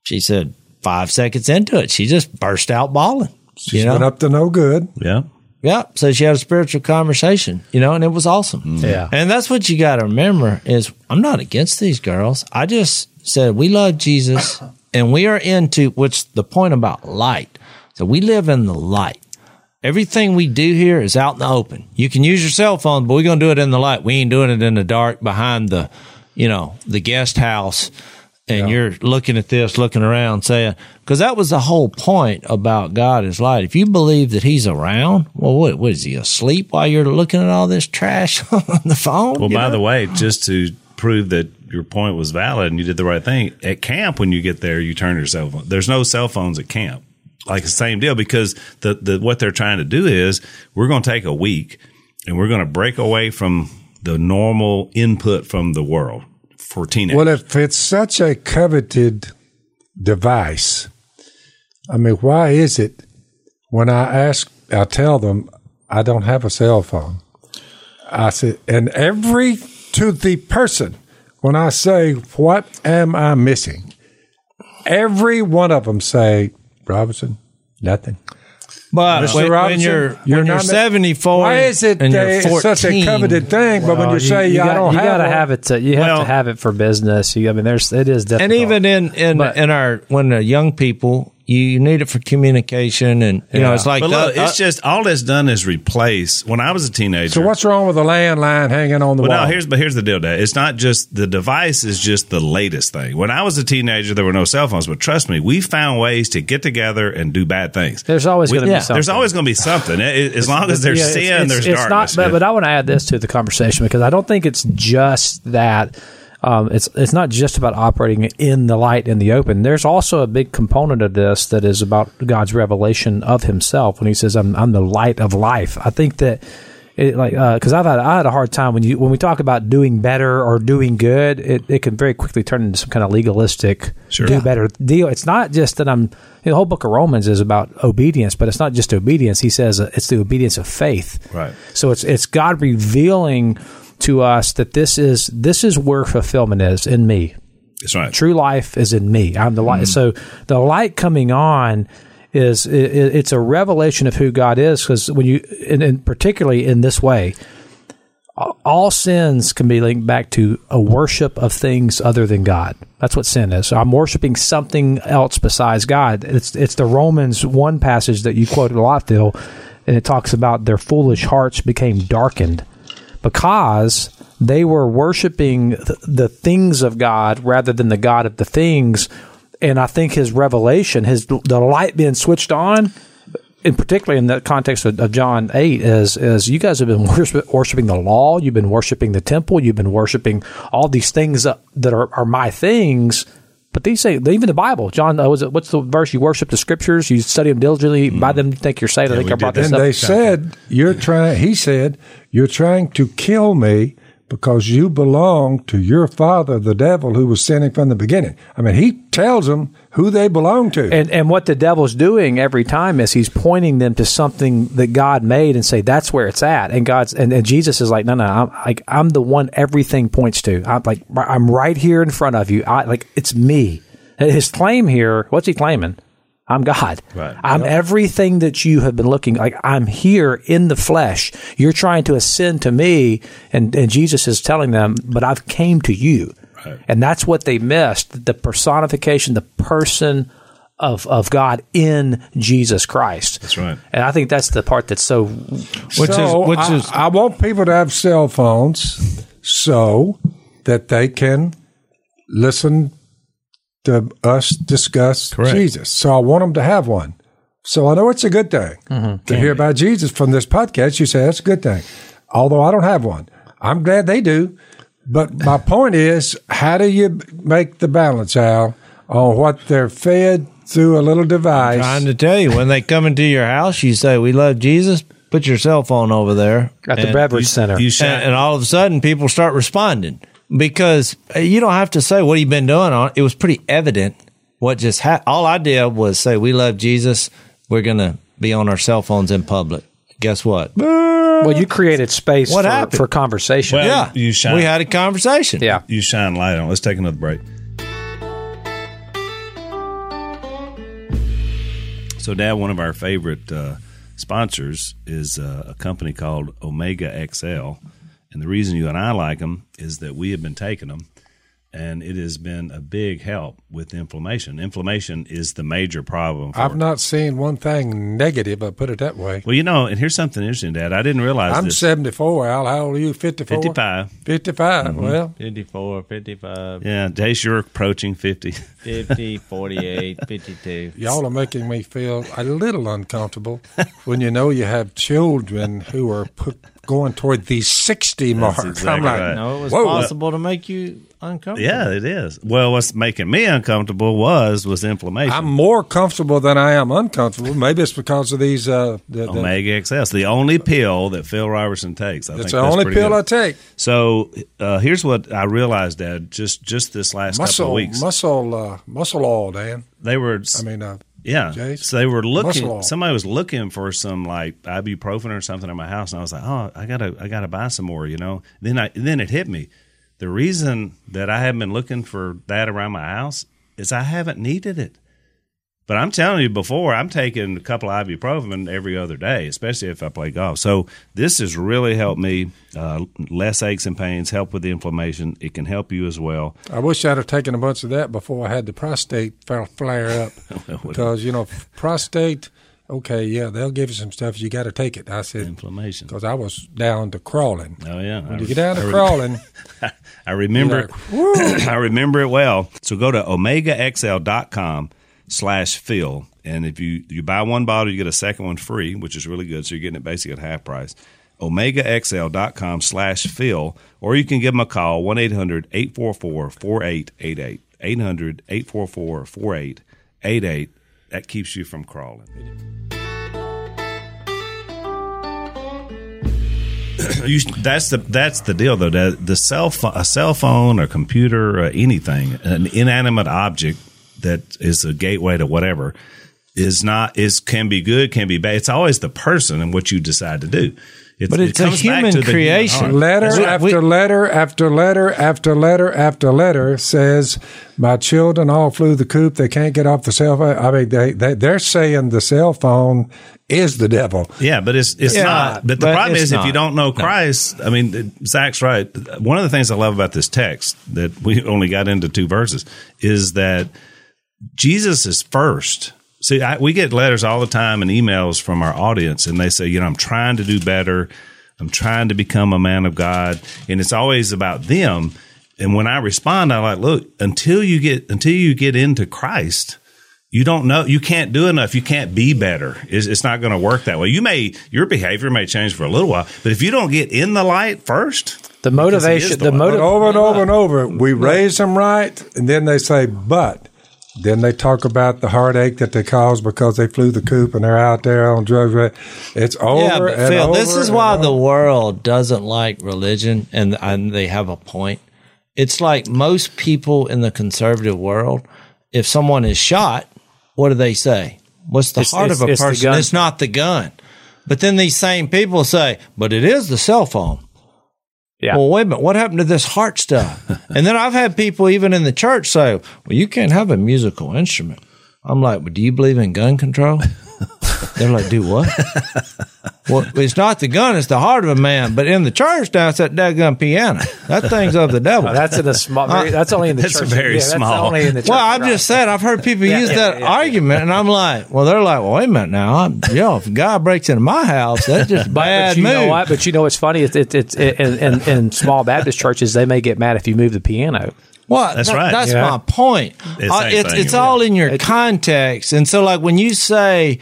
B: She said five seconds into it, she just burst out bawling.
A: She
B: you know?
A: went up to no good.
C: Yeah.
B: Yeah. So she had a spiritual conversation, you know, and it was awesome. Mm-hmm.
D: Yeah.
B: And that's what you got to remember is I'm not against these girls. I just said we love Jesus and we are into what's the point about light. So we live in the light. Everything we do here is out in the open. You can use your cell phone, but we're going to do it in the light. We ain't doing it in the dark behind the, you know, the guest house. And you're looking at this, looking around, saying, because that was the whole point about God is light. If you believe that He's around, well, what, what is He asleep while you're looking at all this trash on the phone?
C: Well, by
B: know?
C: the way, just to prove that your point was valid and you did the right thing, at camp when you get there, you turn your cell phone. There's no cell phones at camp. Like the same deal because the, the what they're trying to do is we're going to take a week and we're going to break away from the normal input from the world for teenagers.
A: Well, if it's such a coveted device, I mean, why is it when I ask, I tell them I don't have a cell phone. I said, and every to the person, when I say, what am I missing? Every one of them say, Robertson, nothing.
B: But
A: Mr.
B: when, when
A: Robertson,
B: you're,
A: you're
B: when you're
A: not-
B: 74
A: Why is it
B: and you're
A: it's
B: 14,
A: such a coveted thing? But when
D: Well,
A: you say
D: you,
A: I
D: got,
A: don't
D: you
A: have
D: gotta
A: one,
D: have it. To, you have
C: Well-
D: to have it for business. You, I mean, there's it is difficult.
B: and even in in,
D: But-
B: in our when the young people you need it for communication and you know it's like
C: but look,
B: the-
C: it's uh, just all that's done is replace. When I was a teenager,
A: So what's wrong with a landline hanging on the
C: But
A: wall?
C: no, here's but here's the deal, Dad. It's not just the device is just the latest thing. When I was a teenager, there were no cell phones, but trust me, we found ways to get together and do bad things.
D: there's always going to
B: yeah,
D: be something.
C: There's always going to be something. It- it- as long as there's
D: Yeah,
C: sin,
D: it's-
C: there's
D: it's
C: darkness.
D: Not, but, but I want to add this to the conversation because I don't think it's just that. Um, it's it's not just about operating in the light in the open. There's also a big component of this that is about God's revelation of Himself when He says, "I'm I'm the light of life." I think that. It, like because I've had I had a hard time when you when we talk about doing better or doing good, it, it can very quickly turn into some kind of legalistic
C: Sure.
D: do
C: Yeah.
D: better deal. It's not just that I'm you know, the whole book of Romans is about obedience, but it's not just obedience. He says uh, it's the obedience of faith.
C: Right.
D: So it's it's God revealing to us that this is this is where fulfillment is in me.
C: That's right.
D: True life is in me. I'm the light. Mm-hmm. So the light coming on is i i- it's a revelation of who God is because when you and, and particularly in this way, all- all sins can be linked back to a worship of things other than God. That's what sin is. So I'm worshiping something else besides God. It's it's the Romans one passage that you quoted a lot, Phil, and it talks about their foolish hearts became darkened because they were worshiping the things of God rather than the God of the things. And I think his revelation, his the light being switched on, and particularly in the context of, of John eight, is is you guys have been worship, worshiping the law, you've been worshiping the temple, you've been worshiping all these things that, that are, are my things. But these say even the Bible, John, uh, was it, what's the verse? You worship the scriptures, you study them diligently. By them, you think you're saved. I think I brought this
A: And
D: up.
A: they said, You're trying, he said, You're trying to kill me because you belong to your father, the devil, who was sinning from the beginning. I mean, he tells them who they belong to.
D: And and what the devil's doing every time is he's pointing them to something that God made and say that's where it's at. And God's and, and Jesus is like, no, no, I'm like I'm the one everything points to. I'm like I'm right here in front of you. I like it's me. His claim here, what's he claiming? I'm God.
C: Right.
D: I'm everything that you have been looking like. I'm here in the flesh. You're trying to ascend to me, and, and Jesus is telling them, but I've came to you. And that's what they missed: the personification, the person of of God in Jesus Christ.
C: That's right.
D: And I think that's the part that's so.
B: Which
A: so
B: is which
A: I,
B: is
A: I want people to have cell phones so that they can listen to us discuss Jesus. So I want them to have one. So I know it's a good thing mm-hmm. to hear about Jesus from this podcast. You say that's a good thing, although I don't have one. I'm glad they do. But my point is, how do you make the balance, Al, on what they're fed through a little device?
B: I'm trying to tell you when they come into your house, you say we love Jesus. Put your cell phone over there
D: At the
B: and
D: beverage center.
C: You
B: and, and all of a sudden people start responding because uh, you don't have to say what you've been doing on it was pretty evident what just happened all i did was say we love jesus we're gonna be on our cell phones in public guess what
D: Well, you created space
B: What
D: for,
B: happened?
D: for conversation.
C: Well,
B: yeah
C: you shine.
B: we had a conversation
D: yeah.
C: you shine light on. Let's take another break. So, Dad, one of our favorite uh, sponsors is uh, a company called Omega XL, and the reason you and I like them is that we have been taking them, and it has been a big help with inflammation. Inflammation is the major problem. For
A: I've not seen one thing negative. I put it that way.
C: well, you know, and here's something interesting, Dad. I didn't realize
A: I'm
C: this.
A: 74, Al. How old are you? 54?
C: 55.
A: 55. Mm-hmm. Well,
B: 54 55
C: Yeah, Jace, you're approaching 50.
B: 50 48 52
A: y'all are making me feel a little uncomfortable when you know you have children who are put, going toward the 60 mark.
C: exactly
A: I'm like,
C: right.
B: no it was
A: Whoa.
B: possible to make you uncomfortable
C: Yeah, it is. Well, what's making me uncomfortable was was inflammation.
A: I'm more comfortable than I am uncomfortable. Maybe it's because of these. Uh, the, the,
C: Omega XL. It's the only pill that Phil Robertson takes. I
A: it's
C: think
A: the
C: that's
A: only pill
C: good.
A: I take.
C: So uh, here's what I realized, Dad. Just just this last couple
A: Muscle,
C: of weeks,
A: muscle, uh, muscle oil, Dan.
C: they were.
A: I mean, uh,
C: yeah.
A: Jace?
C: So they were looking. Somebody was looking for some like ibuprofen or something in my house, and I was like, oh, I gotta I gotta buy some more. You know. Then I then it hit me. The reason that I haven't been looking for that around my house is I haven't needed it. But I'm telling you, before I'm taking a couple of ibuprofen every other day, especially if I play golf. So this has really helped me. Uh, less aches and pains, help with the inflammation. It can help you as well.
A: I wish I'd have taken a bunch of that before I had the prostate flare up. because, you know, prostate, okay, yeah, they'll give you some stuff. You got to take it. I said,
C: Inflammation.
A: because I was down to crawling.
C: Oh yeah.
A: When
C: I-
A: you get down
C: I
A: to
C: re-
A: crawling,
C: I remember it. I remember it well. So go to omegaxl.com slash Phil. And if you, you buy one bottle, you get a second one free, which is really good. So you're getting it basically at half price. OmegaXL.com slash Phil. Or you can give them a call, 1 800 844 4888. 800 844 4888. That keeps you from crawling. you, that's the that's the deal though. The, the cell a cell phone, a computer, or anything, an inanimate object that is a gateway to whatever is not is can be good, can be bad. It's always the person and what you decide to do. It's,
B: But it's a human
C: to the human
B: creation.
C: heart.
A: Letter
B: We-
A: after letter after letter after letter after letter says, "My children all flew the coop. They can't get off the cell phone." I mean, they, they they're saying the cell phone is the devil.
C: Yeah, but it's it's
B: Yeah,
C: not. But the
B: but
C: problem
B: it's
C: is, if you don't know Christ, I mean, Zach's right. One of the things I love about this text that we only got into two verses is that Jesus is first. See, I, we get letters all the time and emails from our audience, and they say, you know, I'm trying to do better. I'm trying to become a man of God, and it's always about them. And when I respond, I'm like, look, until you get until you get into Christ, you don't know you can't do enough you can't be better it's, it's not going to work that way you may your behavior may change for a little while but if you don't get in the light first
D: The motivation,
C: is
D: the
C: light.
D: Motive.
A: over and over and over, we raise them right, and then they say, "But." Then they talk about the heartache that they caused because they flew the coop and they're out there on drugs. It's over.
B: yeah, but
A: and
B: Phil, this is why
A: over.
B: the world doesn't like religion, and and they have a point. It's like most people in the conservative world. If someone is shot, what do they say? What's the
D: It's-
B: heart
D: it's-
B: of a
D: it's
B: person? It's not the gun. But then these same people say, "But it is the cell phone."
D: Yeah.
B: Well, wait a minute. What happened to this heart stuff? and then I've had people even in the church say, "Well, you can't have a musical instrument." I'm like, "But do you believe in gun control?" They're like, "Do what?" well, it's not the gun; it's the heart of a man. But in the church now, it's that daggum piano. That thing's of the devil.
D: that's in a small. Very, that's only in the
C: That's
D: church.
C: very
D: yeah,
C: small.
D: That's only in the church.
B: well, I'm just saying. I've heard people
D: Yeah,
B: use
D: yeah,
B: that
D: yeah, yeah.
B: argument, and I'm like, "Well, they're like, well, wait a minute now. I'm, you know, if a guy breaks into my house, that's just bad
D: but you
B: mood."
D: know what? But you know what's funny? It's it's, it's in, in, in small Baptist churches they may get mad if you move the piano.
B: Well,
C: That's
B: that-
C: right.
B: That's
D: Yeah.
B: my point.
C: It's
B: Uh, it's it's all in your context, and so like when you say,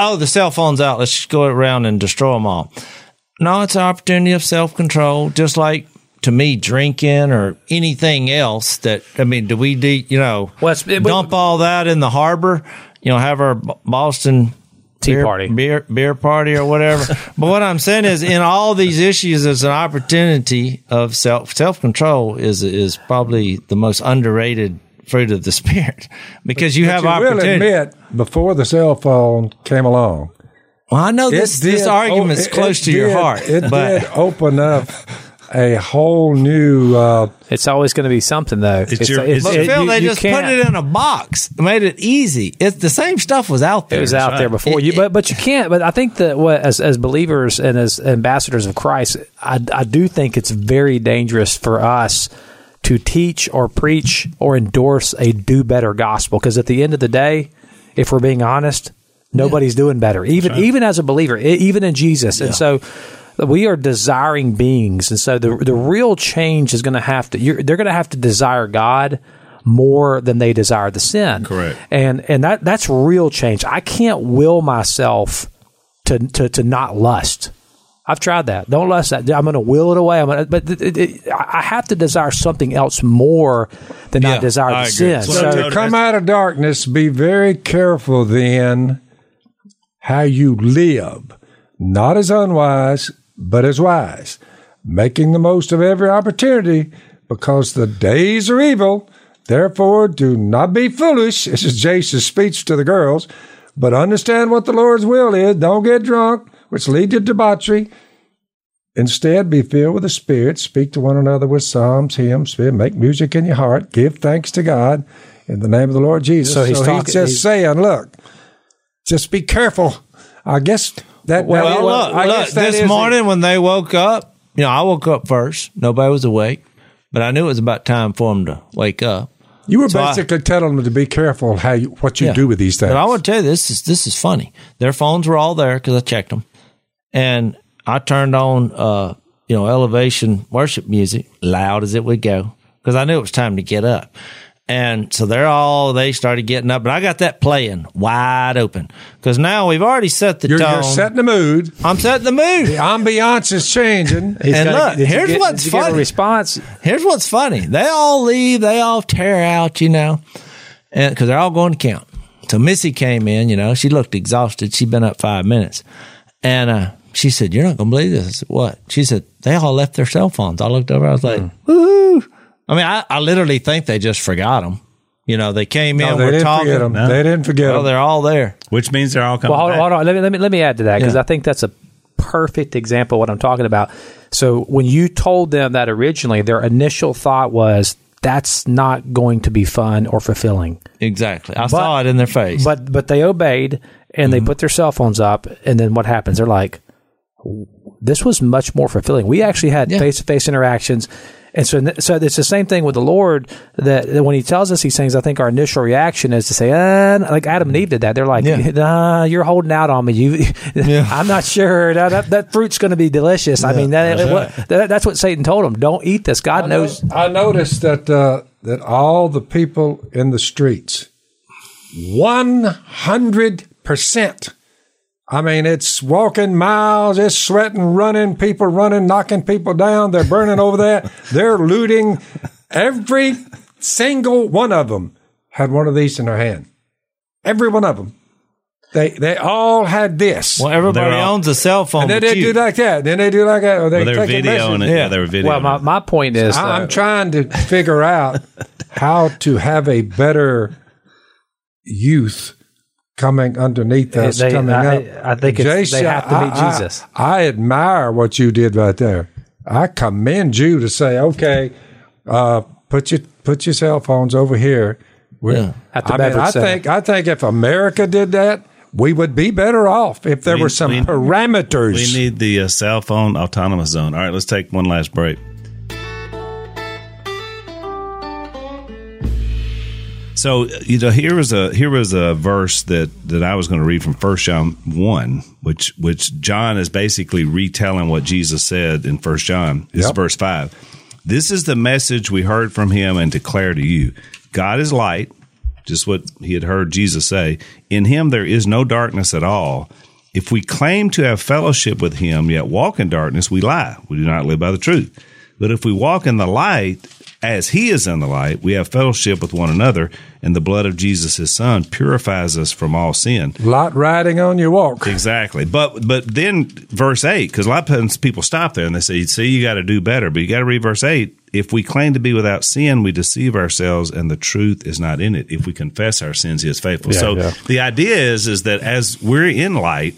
B: "Oh, the cell phone's out, let's just go around and destroy them all." No, it's an opportunity of self control, just like to me drinking or anything else. That I mean, do we do you know
D: Well, it-
B: dump all that in the harbor? You know, have our Boston.
D: Tea
B: beer,
D: party.
B: beer beer party or whatever. but what I'm saying is, in all these issues, there's an opportunity of self self control is is probably the most underrated fruit of the spirit because you have
A: But you will
B: opportunity.
A: admit, before the cell phone came along,
B: well, I know this
A: it
B: this
A: did-
B: argument's
A: oh, it-
B: close
A: it
B: to your
A: did-
B: heart,
A: It
B: but
A: did open up a whole new. Uh,
D: It's always going to be something though.
C: It's your- it's-
B: but
C: it-
B: Phil,
D: you-
B: they
D: you
B: just put
D: can't-
B: it in a box, made it easy. It's the same stuff was out there.
D: It was out there before
B: It-
D: you, but but you can't. But I think that what as as believers and as ambassadors of Christ, I I do think it's very dangerous for us to teach or preach or endorse a do better gospel because at the end of the day, if we're being honest, nobody's doing better. Even even as a believer, even in Jesus, and so. We are desiring beings, and so the the real change is going to have to. You're, they're going to have to desire God more than they desire the sin.
C: Correct.
D: And and that that's real change. I can't will myself to to to not lust. I've tried that. Don't lust that. I'm going to will it away. I'm gonna, but it, it, it, I have to desire something else more than I desire
B: I
D: the
B: agree.
D: sin.
C: So
A: so
D: So,
A: to come out of darkness, be very careful then how you live, not as unwise, but as wise, making the most of every opportunity because the days are evil. Therefore, do not be foolish. This is Jason's speech to the girls, but understand what the Lord's will is. Don't get drunk, which lead to debauchery. Instead, be filled with the Spirit. Speak to one another with psalms, hymns, spirit. Make music in your heart. Give thanks to God in the name of the Lord Jesus.
D: So he's talking-
A: just
D: he's-
A: saying, look, just be careful. I guess that.
B: Well,
A: that-
B: look,
A: I
B: look
A: guess that
B: this morning when they woke up, you know, I woke up first. Nobody was awake, but I knew it was about time for them to wake up.
A: you were
B: so I-
A: basically telling them to be careful how you, what you
B: Yeah.
A: do with these things.
B: But I want to tell you, this is this is funny. Their phones were all there because I checked them, and I turned on, uh, you know, elevation worship music, loud as it would go, because I knew it was time to get up. And so they're all they started getting up, but I got that playing wide open because now we've already set the
A: you're,
B: tone.
A: you're setting the mood.
B: I'm setting the mood.
A: The ambiance is changing.
D: He's
B: And
D: gotta-
B: look,
D: did you
B: here's
D: get-
B: what's
D: did you get
B: funny.
D: response.
B: Here's what's funny. They all leave. They all tear out, you know, and because they're all going to count. So Missy came in, you know, she looked exhausted. She'd been up five minutes. And, uh, she said, you're not going to believe this. I said, what? She said, they all left their cell phones. I looked over. I was like, hmm. woo. I mean, I, I literally think they just forgot them. You know, they came
A: No,
B: in,
A: they
B: we're
A: didn't
B: talking.
A: forget them. They didn't forget
B: Well,
A: them.
B: they're all there.
C: which means they're all coming
D: Well, hold,
C: back.
D: hold on. Let me, let me let me add to that because
B: Yeah.
D: I think that's a perfect example of what I'm talking about. So when you told them that originally, their initial thought was that's not going to be fun or fulfilling.
B: Exactly. I saw it in their face.
D: But but they obeyed and they mm-hmm. put their cell phones up, and then what happens? They're like, this was much more fulfilling. We actually had face to face interactions. And so, so it's the same thing with the Lord that, that when He tells us these things, I think our initial reaction is to say, uh, like Adam and Eve did that. They're like,
B: Yeah.
D: nah, "You're holding out on me. You, I'm not sure that that, that fruit's going to be delicious." I mean, that,
A: that's
D: what, that, that's what Satan told him. Don't eat this. God knows.
A: I noticed that uh, that all the people in the streets, one hundred percent. I mean, it's walking miles, it's sweating, running, people running, knocking people down. They're burning over that. They're looting. Every single one of them had one of these in their hand. Every one of them. They they all had this.
B: well, everybody
C: all-
B: owns a cell phone.
A: and then they
B: you.
A: do like that. Then they do like that. Or they
C: Well, they're videoing
A: message.
C: it. Yeah, they were videoing
D: Well, my, my point is,
A: I- I'm
D: uh,
A: trying to figure out how to have a better youth coming underneath us,
D: They-
A: coming
D: I-
A: up.
D: I think it's- they have to meet
A: I- I-
D: Jesus.
A: I, admire what you did right there. I commend you to say, okay, uh, put your put your cell phones over here. We-
B: Yeah.
D: At the
A: I, mean, I think I think if America did that, we would be better off if there
C: We-
A: were some
C: we-
A: parameters.
C: We need the uh, cell phone autonomous zone. All right, let's take one last break. So you know, here was a here was a verse that that I was going to read from First John one, which which John is basically retelling what Jesus said in First John. This is verse five. This is the message we heard from him and declare to you: God is light, just what he had heard Jesus say. In him there is no darkness at all. If we claim to have fellowship with him, yet walk in darkness, we lie. We do not live by the truth. But if we walk in the light, as he is in the light, we have fellowship with one another, and the blood of Jesus, his son, purifies us from all sin.
A: lot riding on your walk.
C: Exactly. But but then verse eight, because a lot of times people stop there and they say, "See, you got to do better." But you got to read verse eight. If we claim to be without sin, we deceive ourselves, and the truth is not in it. If we confess our sins, He is faithful. so
A: yeah.
C: the idea is is that as we're in light.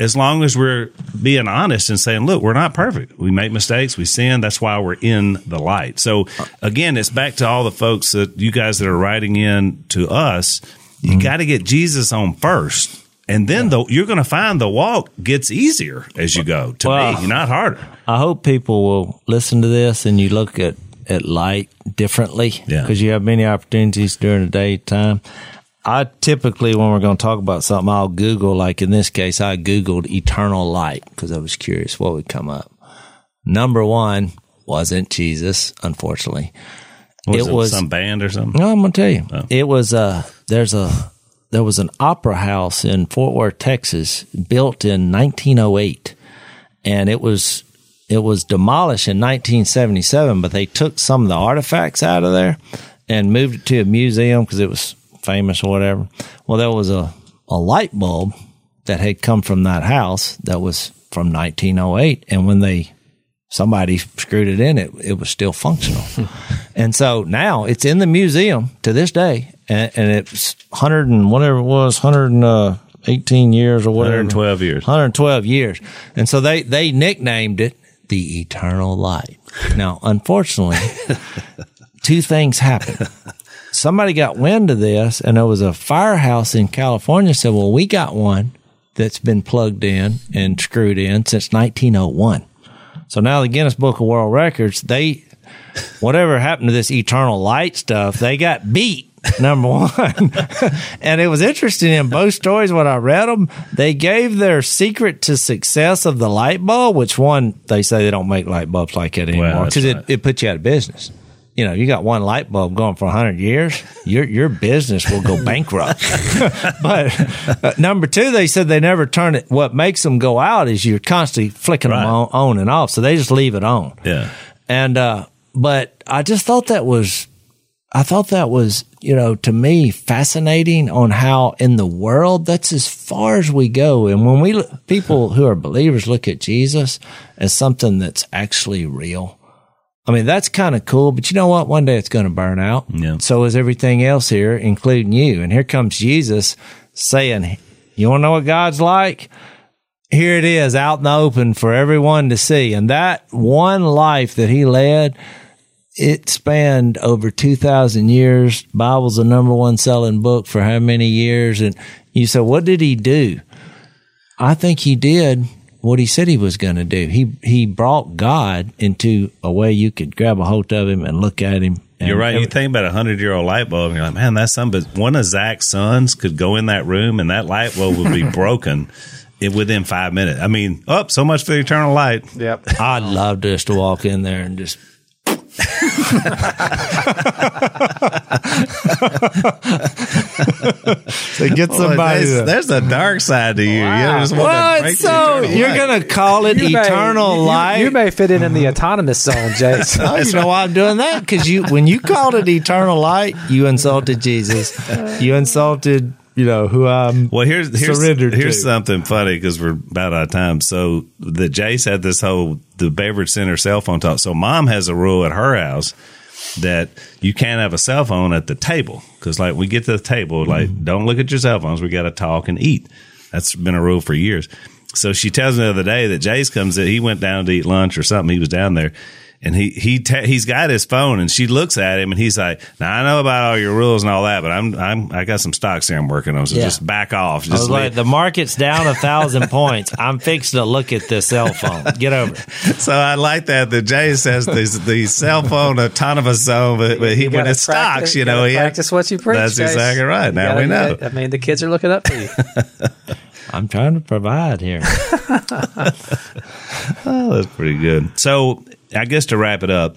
C: As long as we're being honest and saying, look, we're not perfect. We make mistakes. We sin. That's why we're in the light. So again, it's back to all the folks that you guys that are writing in to us. You mm-hmm. got to get Jesus on first. And then the, you're going to find the walk gets easier as you go. To
B: Well-
C: me, not harder.
B: I hope people will listen to this and you look at, at light differently
C: Yeah.
B: because you have many opportunities during the daytime. I typically, when we're going to talk about something, I'll Google, like in this case, I Googled eternal light because I was curious what would come up. Number one wasn't Jesus, unfortunately.
C: Was
B: It
C: it,
B: was-
C: some band or something?
B: No, I'm gonna tell you.
C: Oh.
B: It was a there's a there was an opera house in Fort Worth, Texas, built in 1908, and it was it was demolished in 1977. But they took some of the artifacts out of there and moved it to a museum because it was famous or whatever. Well, there was a a light bulb that had come from that house that was from 1908, and when they somebody screwed it in, it it was still functional. and so now it's in the museum to this day, and, and it's hundred and whatever it was, hundred and uh, eighteen years or whatever,
C: 112 years.
B: 112 years. And so they, they nicknamed it the eternal light. Now, unfortunately, two things happened. Somebody got wind of this and there was a firehouse in California said, well, we got one that's been plugged in and screwed in since 1901. So now the Guinness Book of World Records, they, whatever happened to this eternal light stuff, they got beat. Number one. and it was interesting in both stories when I read them, they gave their secret to success of the light bulb, which one, they say they don't make light bulbs like that anymore because
C: right.
B: it, it puts you out of business. You know, you got one light bulb going for 100 years, your your business will go bankrupt. but uh, number two, they said they never turn it. What makes them go out is you're constantly flicking
C: Right.
B: them on, on and off. So they just leave it on.
C: Yeah.
B: And, uh, but I just thought that was, I thought that was, you know, to me fascinating on how in the world that's as far as we go. And when we, people who are believers look at Jesus as something that's actually real. I mean, that's kind of cool, but you know what? One day it's going to burn out.
C: Yeah.
B: So is everything else here, including you. And here comes Jesus saying, you want to know what God's like? here it is out in the open for everyone to see. And that one life that he led, it spanned over 2,000 years. Bible's the number one selling book for how many years? And you said, what did he do? I think he did what he said he was going to do. He, he brought God into a way you could grab a hold of him and look at him. And
C: You're right.
B: every-
C: You think about a hundred year old light bulb, and you're like, man, that's something. But one of Zach's sons could go in that room, and that light bulb would be broken in, within five minutes. I mean, up so much for the eternal light.
D: Yep.
B: I'd love just to walk in there and just. So get
C: somebody. there's, there's a dark side to you. you just
B: what?
C: To
B: so you're gonna call it
D: You may-
B: eternal
D: you-
B: light?
D: You, may fit in in the autonomous zone, Jason.
B: Oh, you know why I'm doing that? Because you, when you called it eternal light, you insulted Jesus. You insulted, you know, who I'm.
C: Well, here's here's
B: surrendered
C: here's
B: to.
C: something funny because we're about out of time. So the Jace had this whole the Beverage Center cell phone talk. So mom has a rule at her house that you can't have a cell phone at the table because like we get to the table like
B: Mm-hmm.
C: don't look at your cell phones. We got to talk and eat. That's been a rule for years. So she tells me the other day that Jace comes in. He went down to eat lunch or something. He was down there. And he he ta he's got his phone, and she looks at him, and he's like, "Now I know about all your rules and all that, but I'm I'm I got some stocks here I'm working on, so
B: Yeah.
C: just back off."
B: I was
C: Just
B: like, the market's down a thousand points. I'm fixing to look at this cell phone. Get over it.
C: So I like that. The Jay says these the cell phone autonomous zone, but, but he
D: You
C: when it stocks, you know,
D: gotta
C: he
D: practice what you preach.
C: That's
D: guys.
C: exactly right. Now
D: gotta-
C: we know.
D: I mean, the kids are looking up for you.
B: I'm trying to provide here.
C: Oh, that's pretty good. So I guess to wrap it up,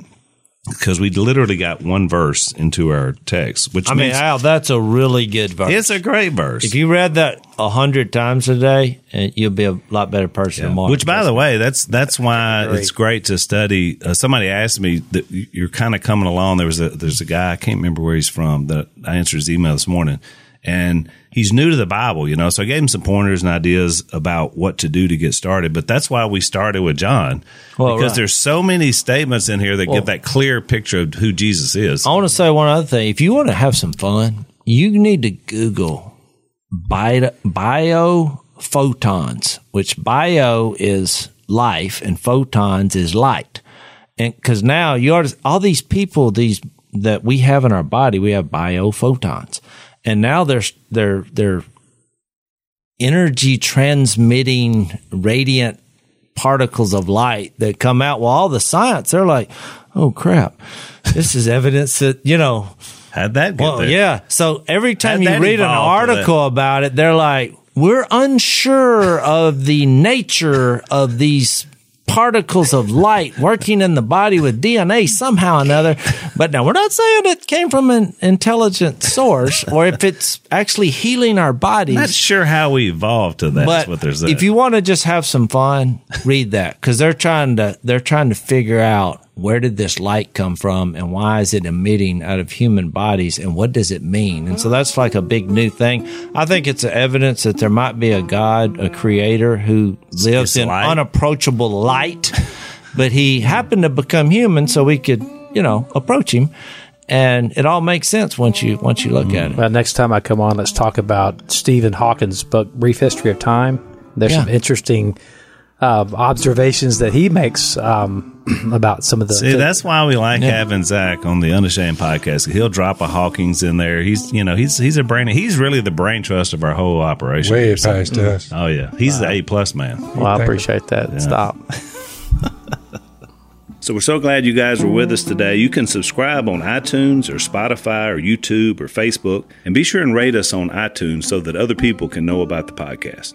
C: because we literally got one verse into our text, which
B: I mean,
C: means
B: Al, that's a really good verse.
C: it's a great verse.
B: if you read that a hundred times a day, uh, you'll be a lot better person tomorrow.
C: Which, by the way, that's that's why
D: Great.
C: it's great to study. Uh, somebody asked me that you're kind of coming along. There was a there's a guy I can't remember where he's from that I answered his email this morning, and he's new to the Bible, you know. So I gave him some pointers and ideas about what to do to get started. But that's why we started with John
B: Well,
C: because
B: right.
C: there's so many statements in here that give that clear picture of who Jesus is.
B: I want to say one other thing. If you want to have some fun, you need to Google bio, biophotons, which bio is life and photons is light. And because now you are all these people, these that we have in our body, we have biophotons, and now they're they're they're energy transmitting radiant particles of light that come out. Well, all the science, they're like, oh crap, this is evidence that you know.
C: How'd that get
B: Well,
C: there?
B: yeah. So every time
C: How'd
B: you read an article about it, they're like, we're unsure of the nature of these particles of light working in the body with DNA somehow or another. But now we're not saying it came from an intelligent source or if it's actually healing our bodies.
C: Not sure how we evolved to that.
B: But
C: what
B: if you want to just have some fun, read that because they're trying to they're trying to figure out where did this light come from and why is it emitting out of human bodies and what does it mean? And so that's like a big new thing. I think it's evidence that there might be a God, a creator who lives in
C: light.
B: unapproachable light, but he happened to become human so we could, you know, approach him. And it all makes sense once you once you look mm-hmm. at it.
D: Well, next time I come on, let's talk about Stephen Hawking's book, Brief History of Time. There's
B: Yeah.
D: some interesting uh, observations that he makes um, about some of the.
C: See, that's why we like having Zach on the Unashamed podcast. He'll drop a Hawkins in there. He's, you know, he's he's a brain. He's really the brain trust of our whole operation.
A: Way past us.
C: Oh yeah, he's the A plus man.
D: well, I appreciate that. Stop.
C: So we're so glad you guys were with us today. You can subscribe on iTunes or Spotify or YouTube or Facebook, and be sure and rate us on iTunes so that other people can know about the podcast.